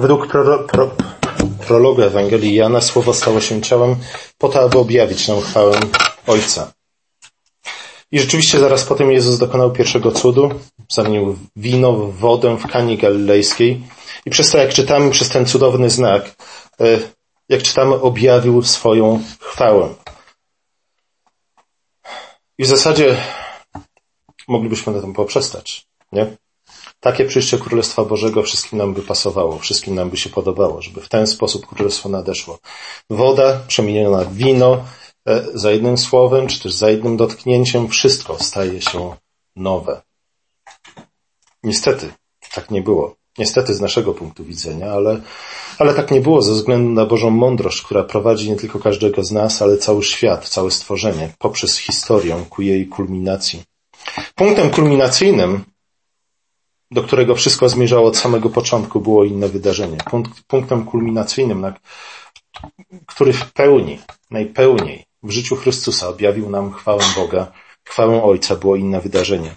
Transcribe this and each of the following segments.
Według pro, pro, prologu Ewangelii Jana słowo stało się ciałem po to, aby objawić nam chwałę Ojca. I rzeczywiście zaraz potem Jezus dokonał pierwszego cudu, zamienił wino w wodę w Kani Galilejskiej i przez to, jak czytamy, przez ten cudowny znak, e, jak czytamy, objawił swoją chwałę. I w zasadzie moglibyśmy na tym poprzestać, nie? Takie przyjście Królestwa Bożego wszystkim nam by pasowało, wszystkim nam by się podobało, żeby w ten sposób Królestwo nadeszło. Woda przemieniona w wino, e, za jednym słowem, czy też za jednym dotknięciem, wszystko staje się nowe. Niestety, tak nie było. Niestety z naszego punktu widzenia, ale, ale tak nie było ze względu na Bożą mądrość, która prowadzi nie tylko każdego z nas, ale cały świat, całe stworzenie poprzez historię ku jej kulminacji. Punktem kulminacyjnym do którego wszystko zmierzało od samego początku, było inne wydarzenie. Punkt, punktem kulminacyjnym, na, który w pełni, najpełniej w życiu Chrystusa objawił nam chwałę Boga, chwałę Ojca, było inne wydarzenie.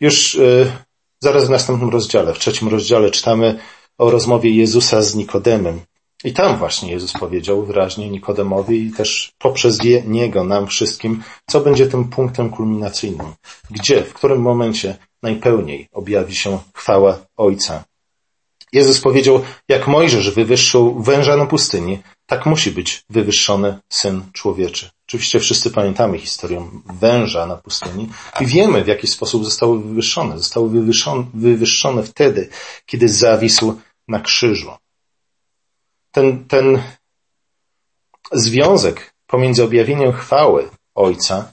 Już y, zaraz w następnym rozdziale, w trzecim rozdziale czytamy o rozmowie Jezusa z Nikodemem. I tam właśnie Jezus powiedział wyraźnie Nikodemowi i też poprzez Niego, nam wszystkim, co będzie tym punktem kulminacyjnym. Gdzie, w którym momencie najpełniej objawi się chwała Ojca. Jezus powiedział, jak Mojżesz wywyższył węża na pustyni, tak musi być wywyższony Syn Człowieczy. Oczywiście wszyscy pamiętamy historię węża na pustyni i wiemy, w jaki sposób został wywyższony. Został wywyższony, wtedy, kiedy zawisł na krzyżu. Ten, ten związek pomiędzy objawieniem chwały Ojca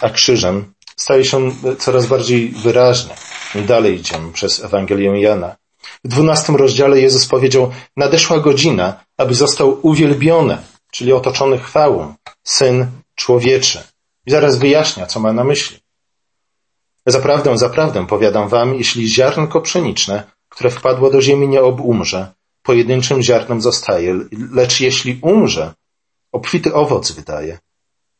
a krzyżem staje się coraz bardziej wyraźny. Dalej idziemy przez Ewangelię Jana. W dwunastym rozdziale Jezus powiedział, nadeszła godzina, aby został uwielbiony, czyli otoczony chwałą, Syn Człowieczy. I zaraz wyjaśnia, co ma na myśli. Zaprawdę, zaprawdę, powiadam wam, jeśli ziarnko pszeniczne, które wpadło do ziemi, nie obumrze, pojedynczym ziarnem zostaje, lecz jeśli umrze, obfity owoc wydaje.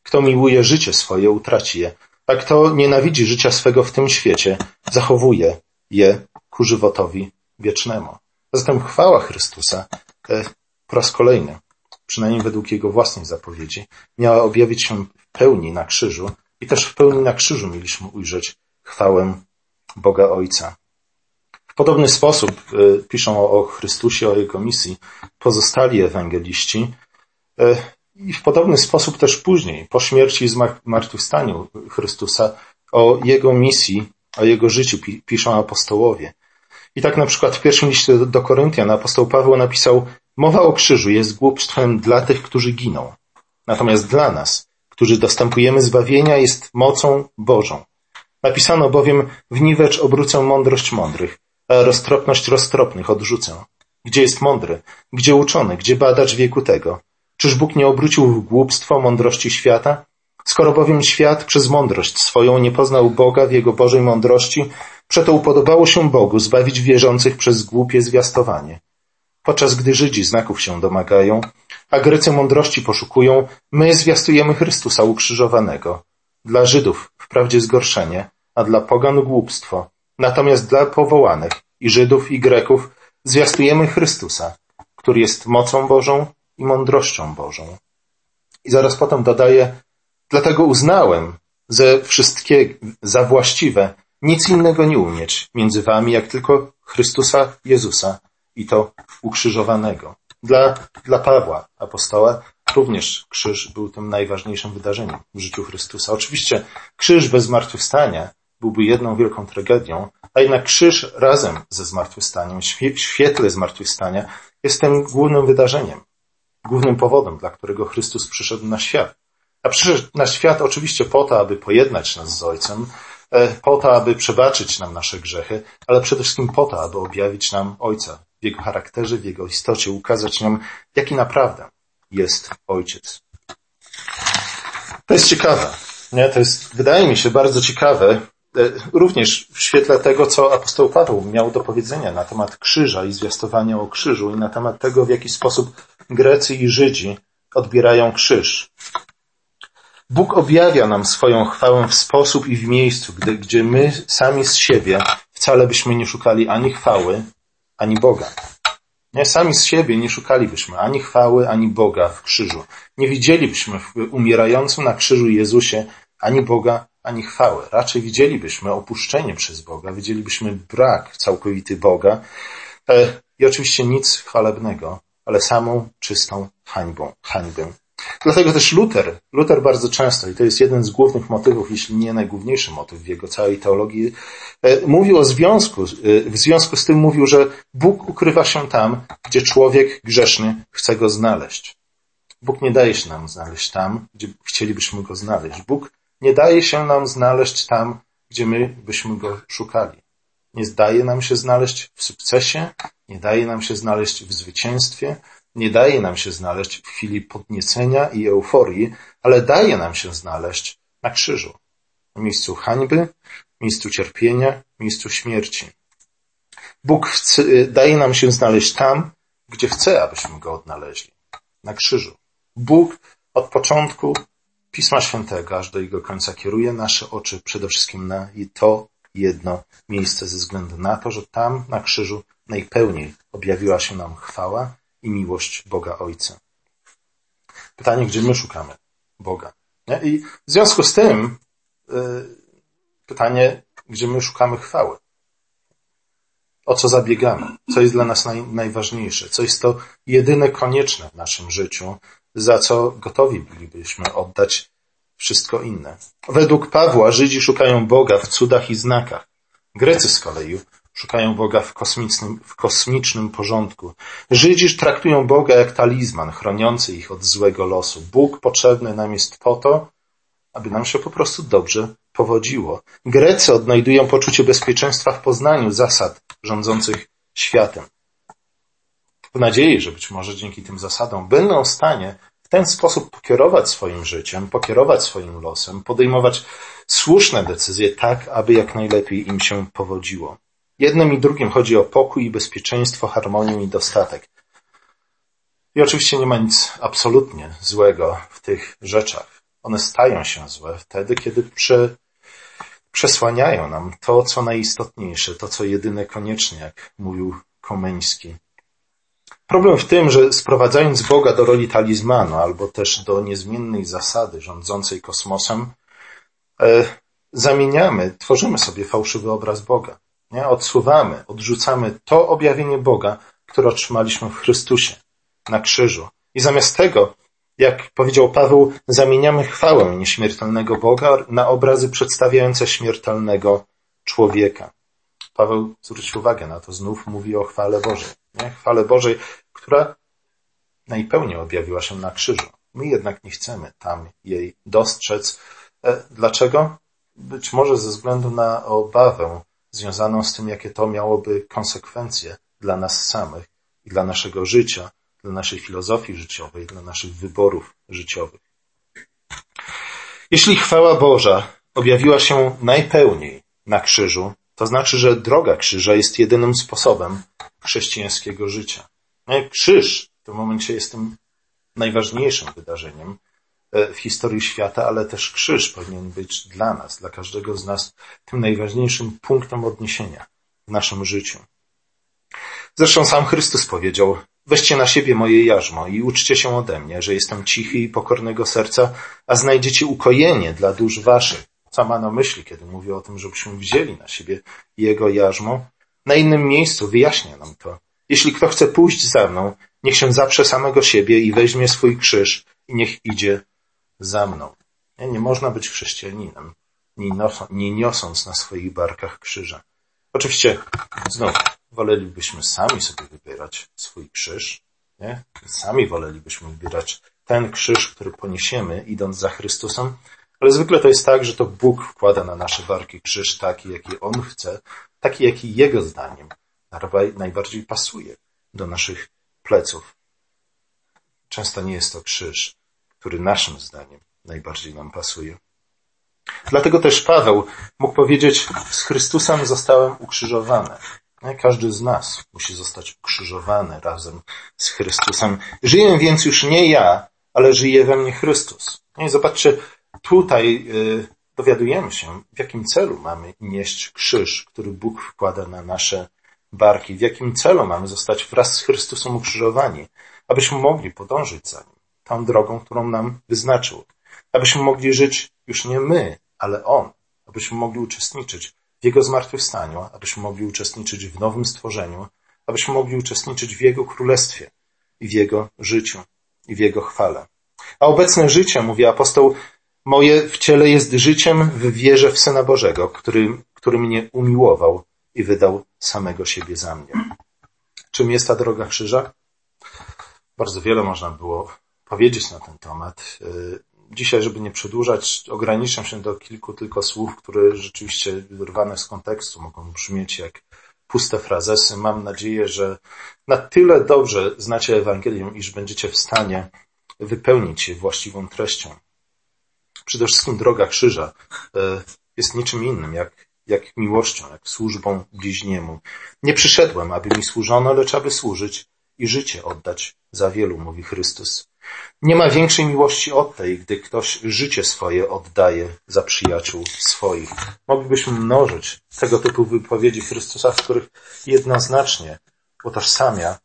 Kto miłuje życie swoje, utraci je, a kto nienawidzi życia swego w tym świecie, zachowuje je ku żywotowi wiecznemu. Zatem chwała Chrystusa e, po raz kolejny, przynajmniej według Jego własnej zapowiedzi, miała objawić się w pełni na krzyżu i też w pełni na krzyżu mieliśmy ujrzeć chwałę Boga Ojca. W podobny sposób e, piszą o Chrystusie, o Jego misji pozostali ewangeliści. I w podobny sposób też później, po śmierci i zmartwychwstaniu Chrystusa, o Jego misji, o Jego życiu piszą apostołowie. I tak na przykład w pierwszym liście do Koryntian apostoł Paweł napisał, mowa o krzyżu jest głupstwem dla tych, którzy giną. Natomiast dla nas, którzy dostępujemy zbawienia, jest mocą Bożą. Napisano bowiem, w niwecz obrócę mądrość mądrych, a roztropność roztropnych odrzucę. Gdzie jest mądry? Gdzie uczony? Gdzie badacz wieku tego? Czyż Bóg nie obrócił w głupstwo mądrości świata? Skoro bowiem świat przez mądrość swoją nie poznał Boga w Jego Bożej mądrości, przeto upodobało się Bogu zbawić wierzących przez głupie zwiastowanie. Podczas gdy Żydzi znaków się domagają, a Grecy mądrości poszukują, my zwiastujemy Chrystusa ukrzyżowanego. Dla Żydów wprawdzie zgorszenie, a dla pogan głupstwo. Natomiast dla powołanych i Żydów i Greków zwiastujemy Chrystusa, który jest mocą Bożą i mądrością Bożą. I zaraz potem dodaje, dlatego uznałem ze wszystkiego za właściwe nic innego nie umieć między wami, jak tylko Chrystusa Jezusa i to ukrzyżowanego. Dla, dla Pawła, apostoła, również krzyż był tym najważniejszym wydarzeniem w życiu Chrystusa. Oczywiście krzyż bez zmartwychwstania byłby jedną wielką tragedią, a jednak krzyż razem ze zmartwychwstaniem, w świetle zmartwychwstania jest tym głównym wydarzeniem głównym powodem, dla którego Chrystus przyszedł na świat. A przyszedł na świat oczywiście po to, aby pojednać nas z Ojcem, e, po to, aby przebaczyć nam nasze grzechy, ale przede wszystkim po to, aby objawić nam Ojca w Jego charakterze, w Jego istocie, ukazać nam, jaki naprawdę jest Ojciec. To jest ciekawe. Nie? To jest, wydaje mi się, bardzo ciekawe, e, również w świetle tego, co apostoł Paweł miał do powiedzenia na temat krzyża i zwiastowania o krzyżu i na temat tego, w jaki sposób Grecy i Żydzi odbierają krzyż. Bóg objawia nam swoją chwałę w sposób i w miejscu, gdy, gdzie my sami z siebie wcale byśmy nie szukali ani chwały, ani Boga. Nie, sami z siebie nie szukalibyśmy ani chwały, ani Boga w krzyżu. Nie widzielibyśmy w umierającym na krzyżu Jezusie ani Boga, ani chwały. Raczej widzielibyśmy opuszczenie przez Boga, widzielibyśmy brak całkowity Boga e, i oczywiście nic chwalebnego, ale samą czystą hańbą, hańbę. Dlatego też Luther, Luther bardzo często, i to jest jeden z głównych motywów, jeśli nie najgłówniejszy motyw w jego całej teologii, e, mówił o związku, e, w związku z tym mówił, że Bóg ukrywa się tam, gdzie człowiek grzeszny chce go znaleźć. Bóg nie daje się nam znaleźć tam, gdzie chcielibyśmy go znaleźć. Bóg nie daje się nam znaleźć tam, gdzie my byśmy go szukali. Nie daje nam się znaleźć w sukcesie, nie daje nam się znaleźć w zwycięstwie, nie daje nam się znaleźć w chwili podniecenia i euforii, ale daje nam się znaleźć na krzyżu, w miejscu hańby, miejscu cierpienia, miejscu śmierci. Bóg chce, daje nam się znaleźć tam, gdzie chce, abyśmy go odnaleźli. Na krzyżu. Bóg od początku Pisma Świętego aż do jego końca kieruje nasze oczy przede wszystkim na to jedno miejsce ze względu na to, że tam na krzyżu najpełniej objawiła się nam chwała i miłość Boga Ojca. Pytanie, gdzie my szukamy Boga? Nie? I w związku z tym yy, pytanie, gdzie my szukamy chwały? O co zabiegamy? Co jest dla nas naj, najważniejsze? Co jest to jedyne konieczne w naszym życiu, za co gotowi bylibyśmy oddać wszystko inne? Według Pawła Żydzi szukają Boga w cudach i znakach. Grecy z kolei Szukają Boga w kosmicznym, w kosmicznym porządku. Żydzi traktują Boga jak talizman chroniący ich od złego losu. Bóg potrzebny nam jest po to, aby nam się po prostu dobrze powodziło. Grecy odnajdują poczucie bezpieczeństwa w poznaniu zasad rządzących światem. W nadziei, że być może dzięki tym zasadom będą w stanie ten sposób pokierować swoim życiem, pokierować swoim losem, podejmować słuszne decyzje tak, aby jak najlepiej im się powodziło. Jednym i drugim chodzi o pokój i bezpieczeństwo, harmonię i dostatek. I oczywiście nie ma nic absolutnie złego w tych rzeczach. One stają się złe wtedy, kiedy prze, przesłaniają nam to, co najistotniejsze, to, co jedyne koniecznie, jak mówił Komeński. Problem w tym, że sprowadzając Boga do roli talizmanu albo też do niezmiennej zasady rządzącej kosmosem, e, zamieniamy, tworzymy sobie fałszywy obraz Boga. Nie? Odsuwamy, odrzucamy to objawienie Boga, które otrzymaliśmy w Chrystusie na krzyżu. I zamiast tego, jak powiedział Paweł, zamieniamy chwałę nieśmiertelnego Boga na obrazy przedstawiające śmiertelnego człowieka. Paweł, zwróć uwagę na to, znów mówi o chwale Bożej. Nie? Chwale Bożej, która najpełniej objawiła się na krzyżu. My jednak nie chcemy tam jej dostrzec. E, dlaczego? Być może ze względu na obawę związaną z tym, jakie to miałoby konsekwencje dla nas samych i dla naszego życia, dla naszej filozofii życiowej, dla naszych wyborów życiowych. Jeśli chwała Boża objawiła się najpełniej na krzyżu, to znaczy, że droga krzyża jest jedynym sposobem chrześcijańskiego życia. No krzyż w tym momencie jest tym najważniejszym wydarzeniem, E, w historii świata, ale też krzyż powinien być dla nas, dla każdego z nas tym najważniejszym punktem odniesienia w naszym życiu. Zresztą sam Chrystus powiedział, weźcie na siebie moje jarzmo i uczcie się ode mnie, że jestem cichy i pokornego serca, a znajdziecie ukojenie dla dusz waszych. Co ma na myśli, kiedy mówi o tym, żebyśmy wzięli na siebie Jego jarzmo? Na innym miejscu wyjaśnia nam to. Jeśli kto chce pójść za mną, niech się zaprze samego siebie i weźmie swój krzyż i niech idzie za mną. Nie, nie można być chrześcijaninem, nie, niosąc na swoich barkach krzyża. Oczywiście, znów, wolelibyśmy sami sobie wybierać swój krzyż, nie? Sami wolelibyśmy wybierać ten krzyż, który poniesiemy, idąc za Chrystusem, ale zwykle to jest tak, że to Bóg wkłada na nasze barki krzyż taki, jaki On chce, taki, jaki Jego zdaniem najbardziej pasuje do naszych pleców. Często nie jest to krzyż, który naszym zdaniem najbardziej nam pasuje. Dlatego też Paweł mógł powiedzieć, z Chrystusem zostałem ukrzyżowany. Każdy z nas musi zostać ukrzyżowany razem z Chrystusem. Żyję więc już nie ja, ale żyje we mnie Chrystus. I zobaczcie, tutaj y, dowiadujemy się, w jakim celu mamy nieść krzyż, który Bóg wkłada na nasze barki, w jakim celu mamy zostać wraz z Chrystusem ukrzyżowani, abyśmy mogli podążyć za Nim, tą drogą, którą nam wyznaczył, abyśmy mogli żyć już nie my, ale On, abyśmy mogli uczestniczyć w Jego zmartwychwstaniu, abyśmy mogli uczestniczyć w nowym stworzeniu, abyśmy mogli uczestniczyć w Jego królestwie i w Jego życiu i w Jego chwale. A obecne życie, mówi apostoł, moje w ciele jest życiem w wierze w Syna Bożego, który, który mnie umiłował i wydał samego siebie za mnie. Czym jest ta droga krzyża? Bardzo wiele można było powiedzieć na ten temat. Dzisiaj, żeby nie przedłużać, ograniczam się do kilku tylko słów, które rzeczywiście wyrwane z kontekstu mogą brzmieć jak puste frazesy. Mam nadzieję, że na tyle dobrze znacie Ewangelium, iż będziecie w stanie wypełnić je właściwą treścią. Przede wszystkim droga krzyża e, jest niczym innym jak, jak miłością, jak służbą bliźniemu. Nie przyszedłem, aby mi służono, lecz aby służyć i życie oddać za wielu, mówi Chrystus. Nie ma większej miłości od tej, gdy ktoś życie swoje oddaje za przyjaciół swoich. Moglibyśmy mnożyć tego typu wypowiedzi Chrystusa, w których jednoznacznie utożsamia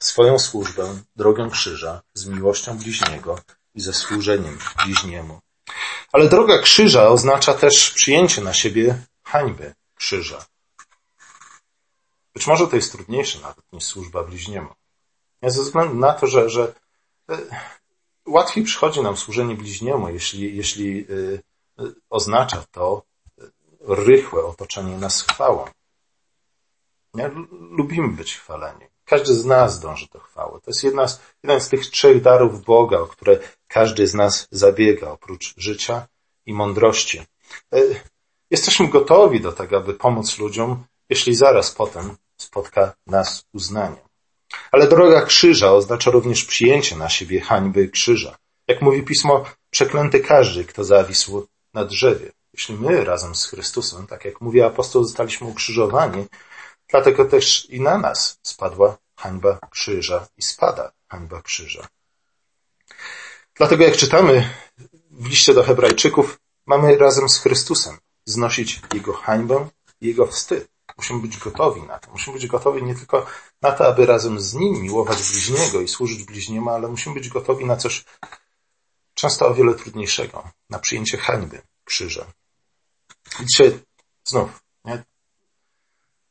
swoją służbę drogą krzyża z miłością bliźniego i ze służeniem bliźniemu. Ale droga krzyża oznacza też przyjęcie na siebie hańby krzyża. Być może to jest trudniejsze nawet niż służba bliźniemu. Ja ze względu na to, że, że e, łatwiej przychodzi nam służenie bliźniemu, jeśli, jeśli e, oznacza to rychłe otoczenie nas chwałą. Nie? Lubimy być chwaleni. Każdy z nas dąży do chwały. To jest jedna z, jeden z tych trzech darów Boga, o które każdy z nas zabiega, oprócz życia i mądrości. E, jesteśmy gotowi do tego, aby pomóc ludziom, jeśli zaraz potem spotka nas uznanie. Ale droga krzyża oznacza również przyjęcie na siebie hańby krzyża. Jak mówi pismo, przeklęty każdy, kto zawisł na drzewie. Jeśli my razem z Chrystusem, tak jak mówi apostoł, zostaliśmy ukrzyżowani, dlatego też i na nas spadła hańba krzyża i spada hańba krzyża. Dlatego jak czytamy w liście do Hebrajczyków, mamy razem z Chrystusem znosić Jego hańbę i Jego wstyd. Musimy być gotowi na to. Musimy być gotowi nie tylko na to, aby razem z Nim miłować bliźniego i służyć bliźniemu, ale musimy być gotowi na coś często o wiele trudniejszego, na przyjęcie hańby krzyża. Dzisiaj znów, nie?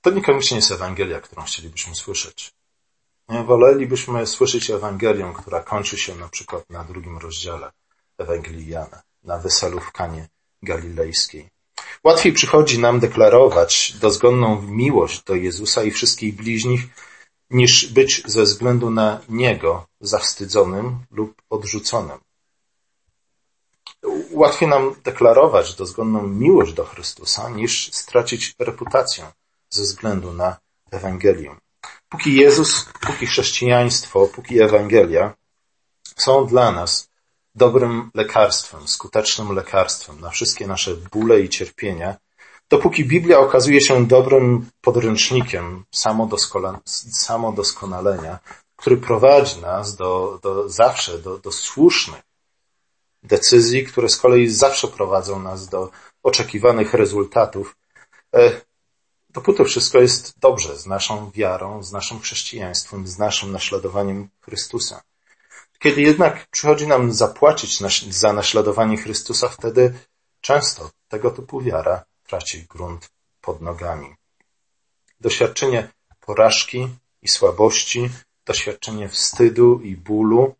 to niekoniecznie jest Ewangelia, którą chcielibyśmy słyszeć. Wolelibyśmy słyszeć Ewangelię, która kończy się na przykład na drugim rozdziale Ewangelii Jana, na weselu w Kanie Galilejskiej. Łatwiej przychodzi nam deklarować dozgonną miłość do Jezusa i wszystkich bliźnich, niż być ze względu na Niego zawstydzonym lub odrzuconym. Łatwiej nam deklarować dozgonną miłość do Chrystusa, niż stracić reputację ze względu na Ewangelię. Póki Jezus, póki chrześcijaństwo, póki Ewangelia są dla nas dobrym lekarstwem, skutecznym lekarstwem na wszystkie nasze bóle i cierpienia, dopóki Biblia okazuje się dobrym podręcznikiem samodoskonalenia, który prowadzi nas do, do zawsze do, do słusznych decyzji, które z kolei zawsze prowadzą nas do oczekiwanych rezultatów, e, dopóty wszystko jest dobrze z naszą wiarą, z naszym chrześcijaństwem, z naszym naśladowaniem Chrystusa. Kiedy jednak przychodzi nam zapłacić za naśladowanie Chrystusa, wtedy często tego typu wiara traci grunt pod nogami. Doświadczenie porażki i słabości, doświadczenie wstydu i bólu,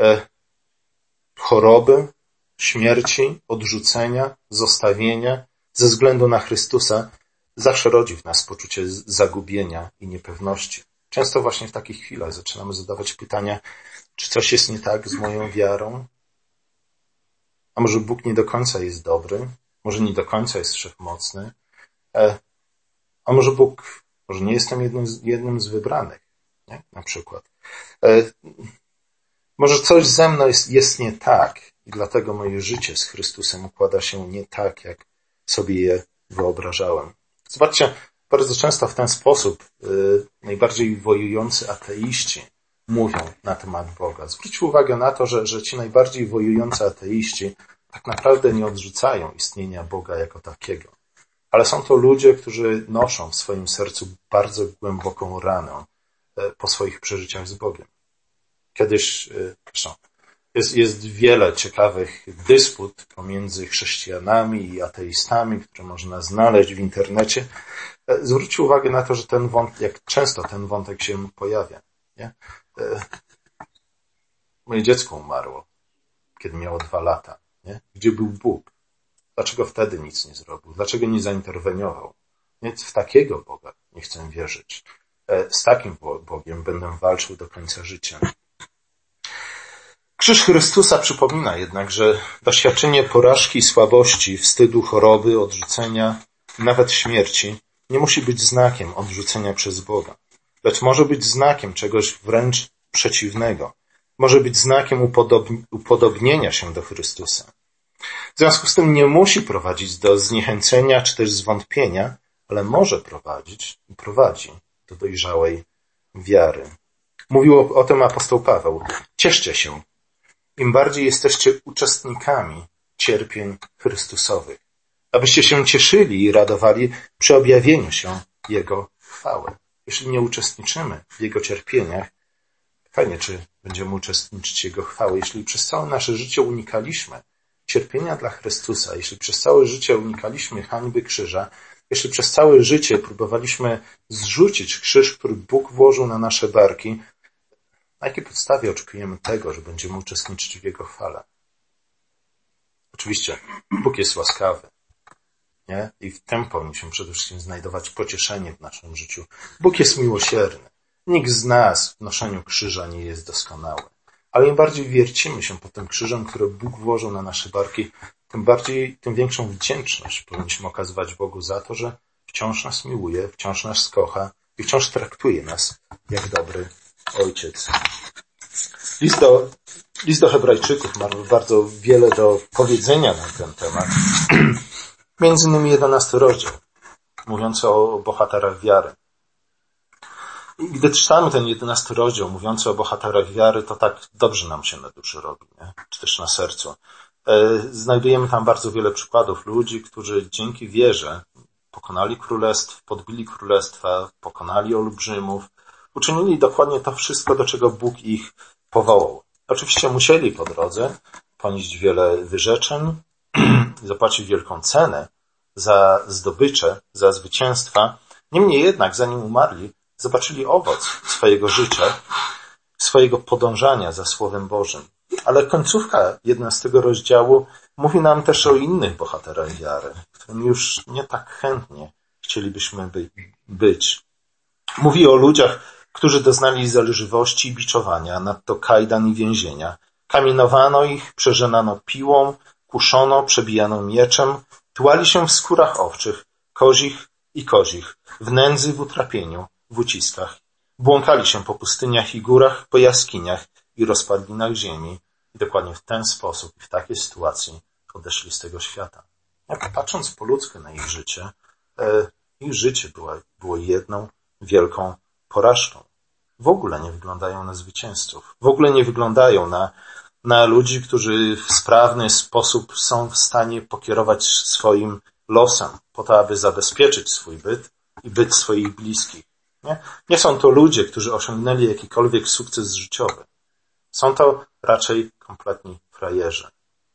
e, choroby, śmierci, odrzucenia, zostawienia ze względu na Chrystusa zawsze rodzi w nas poczucie zagubienia i niepewności. Często właśnie w takich chwilach zaczynamy zadawać pytania, czy coś jest nie tak z moją wiarą? A może Bóg nie do końca jest dobry? Może nie do końca jest wszechmocny? E, a może Bóg, może nie jestem jednym z, jednym z wybranych, nie? na przykład. E, może coś ze mną jest, jest nie tak i dlatego moje życie z Chrystusem układa się nie tak, jak sobie je wyobrażałem. Zobaczcie, bardzo często w ten sposób y, najbardziej wojujący ateiści mówią na temat Boga. Zwróćcie uwagę na to, że, że ci najbardziej wojujący ateiści tak naprawdę nie odrzucają istnienia Boga jako takiego. ale są to ludzie, którzy noszą w swoim sercu bardzo głęboką ranę e, po swoich przeżyciach z Bogiem. Kiedyś, e, zresztą, jest, jest wiele ciekawych dysput pomiędzy chrześcijanami i ateistami, które można znaleźć w internecie. E, zwróćcie uwagę na to, że ten wątek, jak często ten wątek się pojawia. Nie? Moje dziecko umarło, kiedy miało dwa lata. Nie? Gdzie był Bóg? Dlaczego wtedy nic nie zrobił? Dlaczego nie zainterweniował? Więc w takiego Boga nie chcę wierzyć. E, z takim Bogiem będę walczył do końca życia. Krzyż Chrystusa przypomina jednak, że doświadczenie porażki, słabości, wstydu, choroby, odrzucenia, nawet śmierci nie musi być znakiem odrzucenia przez Boga, lecz może być znakiem czegoś wręcz przeciwnego. Może być znakiem upodobnienia się do Chrystusa. W związku z tym nie musi prowadzić do zniechęcenia czy też zwątpienia, ale może prowadzić i prowadzi do dojrzałej wiary. Mówił o tym apostoł Paweł. Cieszcie się. Im bardziej jesteście uczestnikami cierpień Chrystusowych, abyście się cieszyli i radowali przy objawieniu się Jego chwały. Jeśli nie uczestniczymy w Jego cierpieniach, fajnie, czy będziemy uczestniczyć Jego chwały. Jeśli przez całe nasze życie unikaliśmy cierpienia dla Chrystusa, jeśli przez całe życie unikaliśmy hańby krzyża, jeśli przez całe życie próbowaliśmy zrzucić krzyż, który Bóg włożył na nasze barki, na jakiej podstawie oczekujemy tego, że będziemy uczestniczyć w Jego chwale? Oczywiście, Bóg jest łaskawy. Nie? I w tym powinniśmy przede wszystkim znajdować pocieszenie w naszym życiu. Bóg jest miłosierny. Nikt z nas w noszeniu krzyża nie jest doskonały. Ale im bardziej wiercimy się po tym krzyżem, który Bóg włożył na nasze barki, tym bardziej, tym większą wdzięczność powinniśmy okazywać Bogu za to, że wciąż nas miłuje, wciąż nas kocha i wciąż traktuje nas jak dobry ojciec. List do, list do Hebrajczyków ma bardzo wiele do powiedzenia na ten temat. Między innymi 11 rozdział, mówiący o bohaterach wiary. Gdy czytamy ten jedenasty rozdział mówiący o bohaterach wiary, to tak dobrze nam się na duszy robi, nie? czy też na sercu. E, znajdujemy tam bardzo wiele przykładów ludzi, którzy dzięki wierze pokonali królestw, podbili królestwa, pokonali olbrzymów, uczynili dokładnie to wszystko, do czego Bóg ich powołał. Oczywiście musieli po drodze ponieść wiele wyrzeczeń, zapłacić wielką cenę za zdobycze, za zwycięstwa. Niemniej jednak, zanim umarli, zobaczyli owoc swojego życia, swojego podążania za Słowem Bożym. Ale końcówka 11 rozdziału mówi nam też o innych bohaterach wiary, którym już nie tak chętnie chcielibyśmy by, być. Mówi o ludziach, którzy doznali zależywości i biczowania, nadto kajdan i więzienia. Kamienowano ich, przeżenano piłą, kuszono, przebijano mieczem, tułali się w skórach owczych, kozich i kozich, w nędzy, w utrapieniu, w uciskach. Błąkali się po pustyniach i górach, po jaskiniach i rozpadlinach ziemi. I dokładnie w ten sposób i w takiej sytuacji odeszli z tego świata. Jak patrząc po ludzku na ich życie, e, ich życie było, było jedną wielką porażką. W ogóle nie wyglądają na zwycięzców. W ogóle nie wyglądają na, na ludzi, którzy w sprawny sposób są w stanie pokierować swoim losem po to, aby zabezpieczyć swój byt i byt swoich bliskich. Nie? nie są to ludzie, którzy osiągnęli jakikolwiek sukces życiowy. Są to raczej kompletni frajerzy.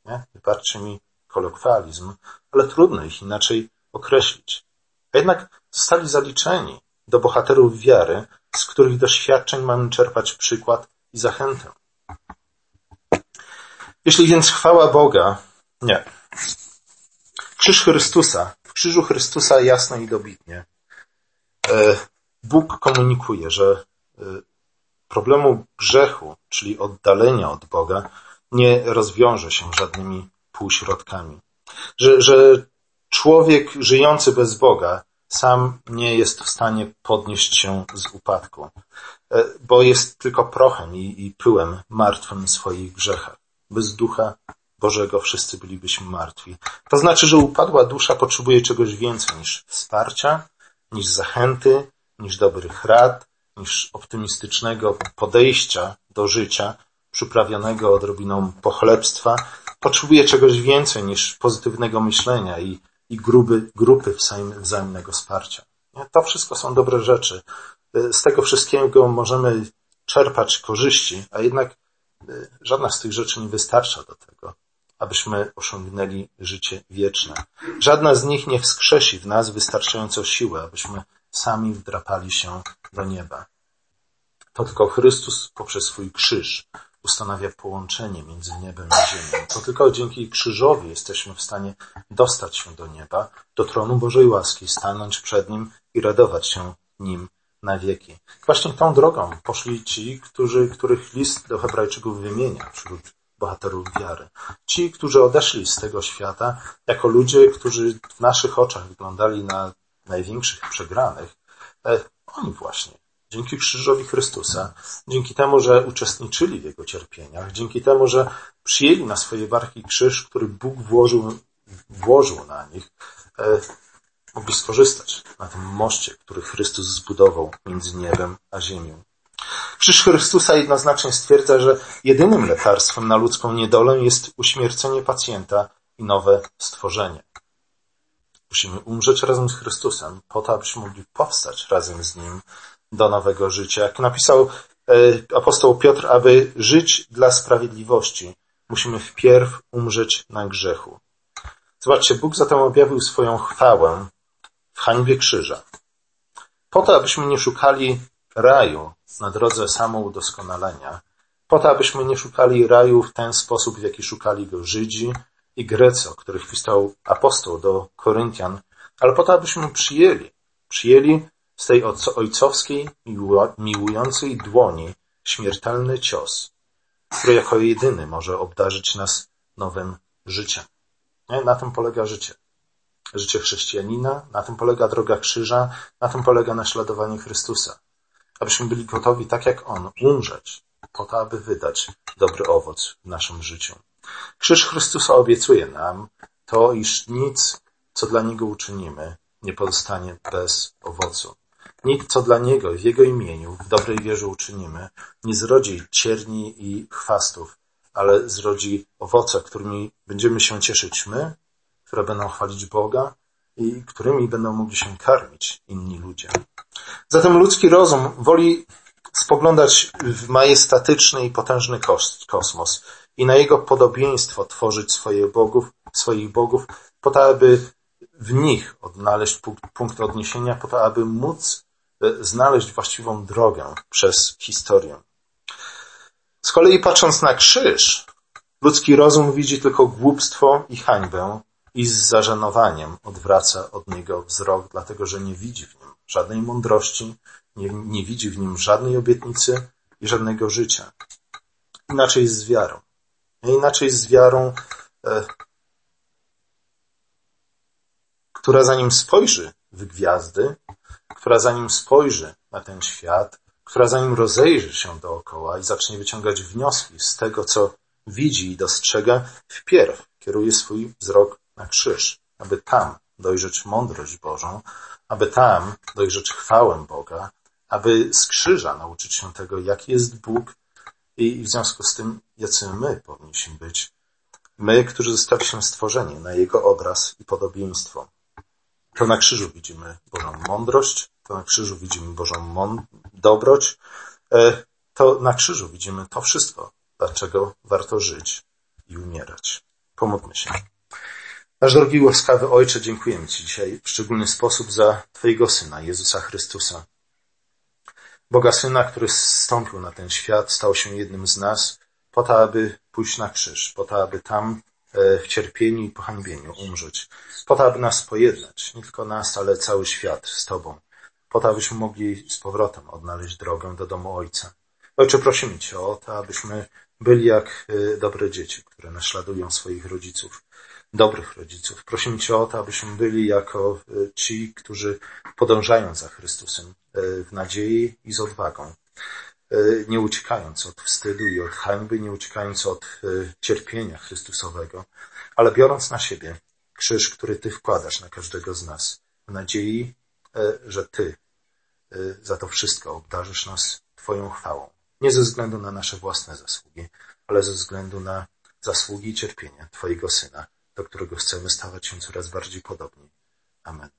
Nie? Wybaczcie mi kolokwializm, ale trudno ich inaczej określić. A jednak zostali zaliczeni do bohaterów wiary, z których doświadczeń mamy czerpać przykład i zachętę. Jeśli więc chwała Boga, nie. Krzyż Chrystusa, w krzyżu Chrystusa jasno i dobitnie e, Bóg komunikuje, że y, problemu grzechu, czyli oddalenia od Boga, nie rozwiąże się żadnymi półśrodkami. Że, że człowiek żyjący bez Boga sam nie jest w stanie podnieść się z upadku, e, bo jest tylko prochem i, i pyłem martwym w swoich grzechach. Bez ducha Bożego wszyscy bylibyśmy martwi. To znaczy, że upadła dusza potrzebuje czegoś więcej niż wsparcia, niż zachęty, niż dobrych rad, niż optymistycznego podejścia do życia, przyprawionego odrobiną pochlebstwa, potrzebuje czegoś więcej niż pozytywnego myślenia i i gruby, grupy wzajemnego wsparcia. To wszystko są dobre rzeczy. Z tego wszystkiego możemy czerpać korzyści, a jednak y, żadna z tych rzeczy nie wystarcza do tego, abyśmy osiągnęli życie wieczne. Żadna z nich nie wskrzesi w nas wystarczająco siły, abyśmy sami wdrapali się do nieba. To tylko Chrystus poprzez swój krzyż ustanawia połączenie między niebem a ziemią. To tylko dzięki krzyżowi jesteśmy w stanie dostać się do nieba, do tronu Bożej łaski, stanąć przed Nim i radować się Nim na wieki. Właśnie tą drogą poszli ci, którzy, których list do Hebrajczyków wymienia wśród bohaterów wiary. Ci, którzy odeszli z tego świata jako ludzie, którzy w naszych oczach wyglądali na największych przegranych, e, oni właśnie dzięki krzyżowi Chrystusa, dzięki temu, że uczestniczyli w Jego cierpieniach, dzięki temu, że przyjęli na swoje barki krzyż, który Bóg włożył, włożył na nich, e, mogli skorzystać na tym moście, który Chrystus zbudował między niebem a ziemią. Krzyż Chrystusa jednoznacznie stwierdza, że jedynym lekarstwem na ludzką niedolę jest uśmiercenie pacjenta i nowe stworzenie. Musimy umrzeć razem z Chrystusem, po to, abyśmy mogli powstać razem z Nim do nowego życia. Jak napisał e, apostoł Piotr, aby żyć dla sprawiedliwości, musimy wpierw umrzeć na grzechu. Zobaczcie, Bóg zatem objawił swoją chwałę w hańbie krzyża. Po to, abyśmy nie szukali raju na drodze samoudoskonalenia, po to, abyśmy nie szukali raju w ten sposób, w jaki szukali go Żydzi i Grecy, o których pisał apostoł do Koryntian, ale po to, abyśmy przyjęli, przyjęli z tej ojcowskiej, miłującej dłoni śmiertelny cios, który jako jedyny może obdarzyć nas nowym życiem. Na tym polega życie życie chrześcijanina, na tym polega droga krzyża, na tym polega naśladowanie Chrystusa. Abyśmy byli gotowi, tak jak On, umrzeć, po to, aby wydać dobry owoc w naszym życiu. Krzyż Chrystusa obiecuje nam to, iż nic, co dla Niego uczynimy, nie pozostanie bez owocu. Nic, co dla Niego w Jego imieniu, w dobrej wierze uczynimy, nie zrodzi cierni i chwastów, ale zrodzi owoce, którymi będziemy się cieszyć my które będą chwalić Boga i którymi będą mogli się karmić inni ludzie. Zatem ludzki rozum woli spoglądać w majestatyczny i potężny kosmos i na jego podobieństwo tworzyć swoje bogów, swoich bogów, po to, aby w nich odnaleźć punkt odniesienia, po to, aby móc znaleźć właściwą drogę przez historię. Z kolei patrząc na krzyż, ludzki rozum widzi tylko głupstwo i hańbę, i z zażenowaniem odwraca od niego wzrok, dlatego że nie widzi w nim żadnej mądrości, nie, nie widzi w nim żadnej obietnicy i żadnego życia. Inaczej z wiarą. Inaczej z wiarą, e, która zanim spojrzy w gwiazdy, która zanim spojrzy na ten świat, która zanim rozejrzy się dookoła i zacznie wyciągać wnioski z tego, co widzi i dostrzega, wpierw kieruje swój wzrok na krzyż, aby tam dojrzeć mądrość Bożą, aby tam dojrzeć chwałę Boga, aby z krzyża nauczyć się tego, jaki jest Bóg i w związku z tym, jacy my powinniśmy być. My, którzy zostaliśmy stworzeni na Jego obraz i podobieństwo. To na krzyżu widzimy Bożą mądrość, to na krzyżu widzimy Bożą dobroć, e, to na krzyżu widzimy to wszystko, dlaczego warto żyć i umierać. Pomódlmy się. Nasz drogi łaskawy Ojcze, dziękujemy Ci dzisiaj w szczególny sposób za Twojego Syna, Jezusa Chrystusa. Boga Syna, który zstąpił na ten świat, stał się jednym z nas po to, aby pójść na krzyż, po to, aby tam cierpieniu i pohańbieniu umrzeć, po to, aby nas pojednać, nie tylko nas, ale cały świat z Tobą, po to, abyśmy mogli z powrotem odnaleźć drogę do domu Ojca. Ojcze, prosimy Cię o to, abyśmy byli jak e, dobre dzieci, które naśladują swoich rodziców, dobrych rodziców. Prosimy Cię o to, abyśmy byli jako e, ci, którzy podążają za Chrystusem e, w nadziei i z odwagą, e, nie uciekając od wstydu i od hańby, nie uciekając od cierpienia Chrystusowego, ale biorąc na siebie krzyż, który Ty wkładasz na każdego z nas, w nadziei, że Ty za to wszystko obdarzysz nas Twoją chwałą. Nie ze względu na nasze własne zasługi, ale ze względu na zasługi i cierpienia Twojego Syna, do którego chcemy stawać się coraz bardziej podobni. Amen.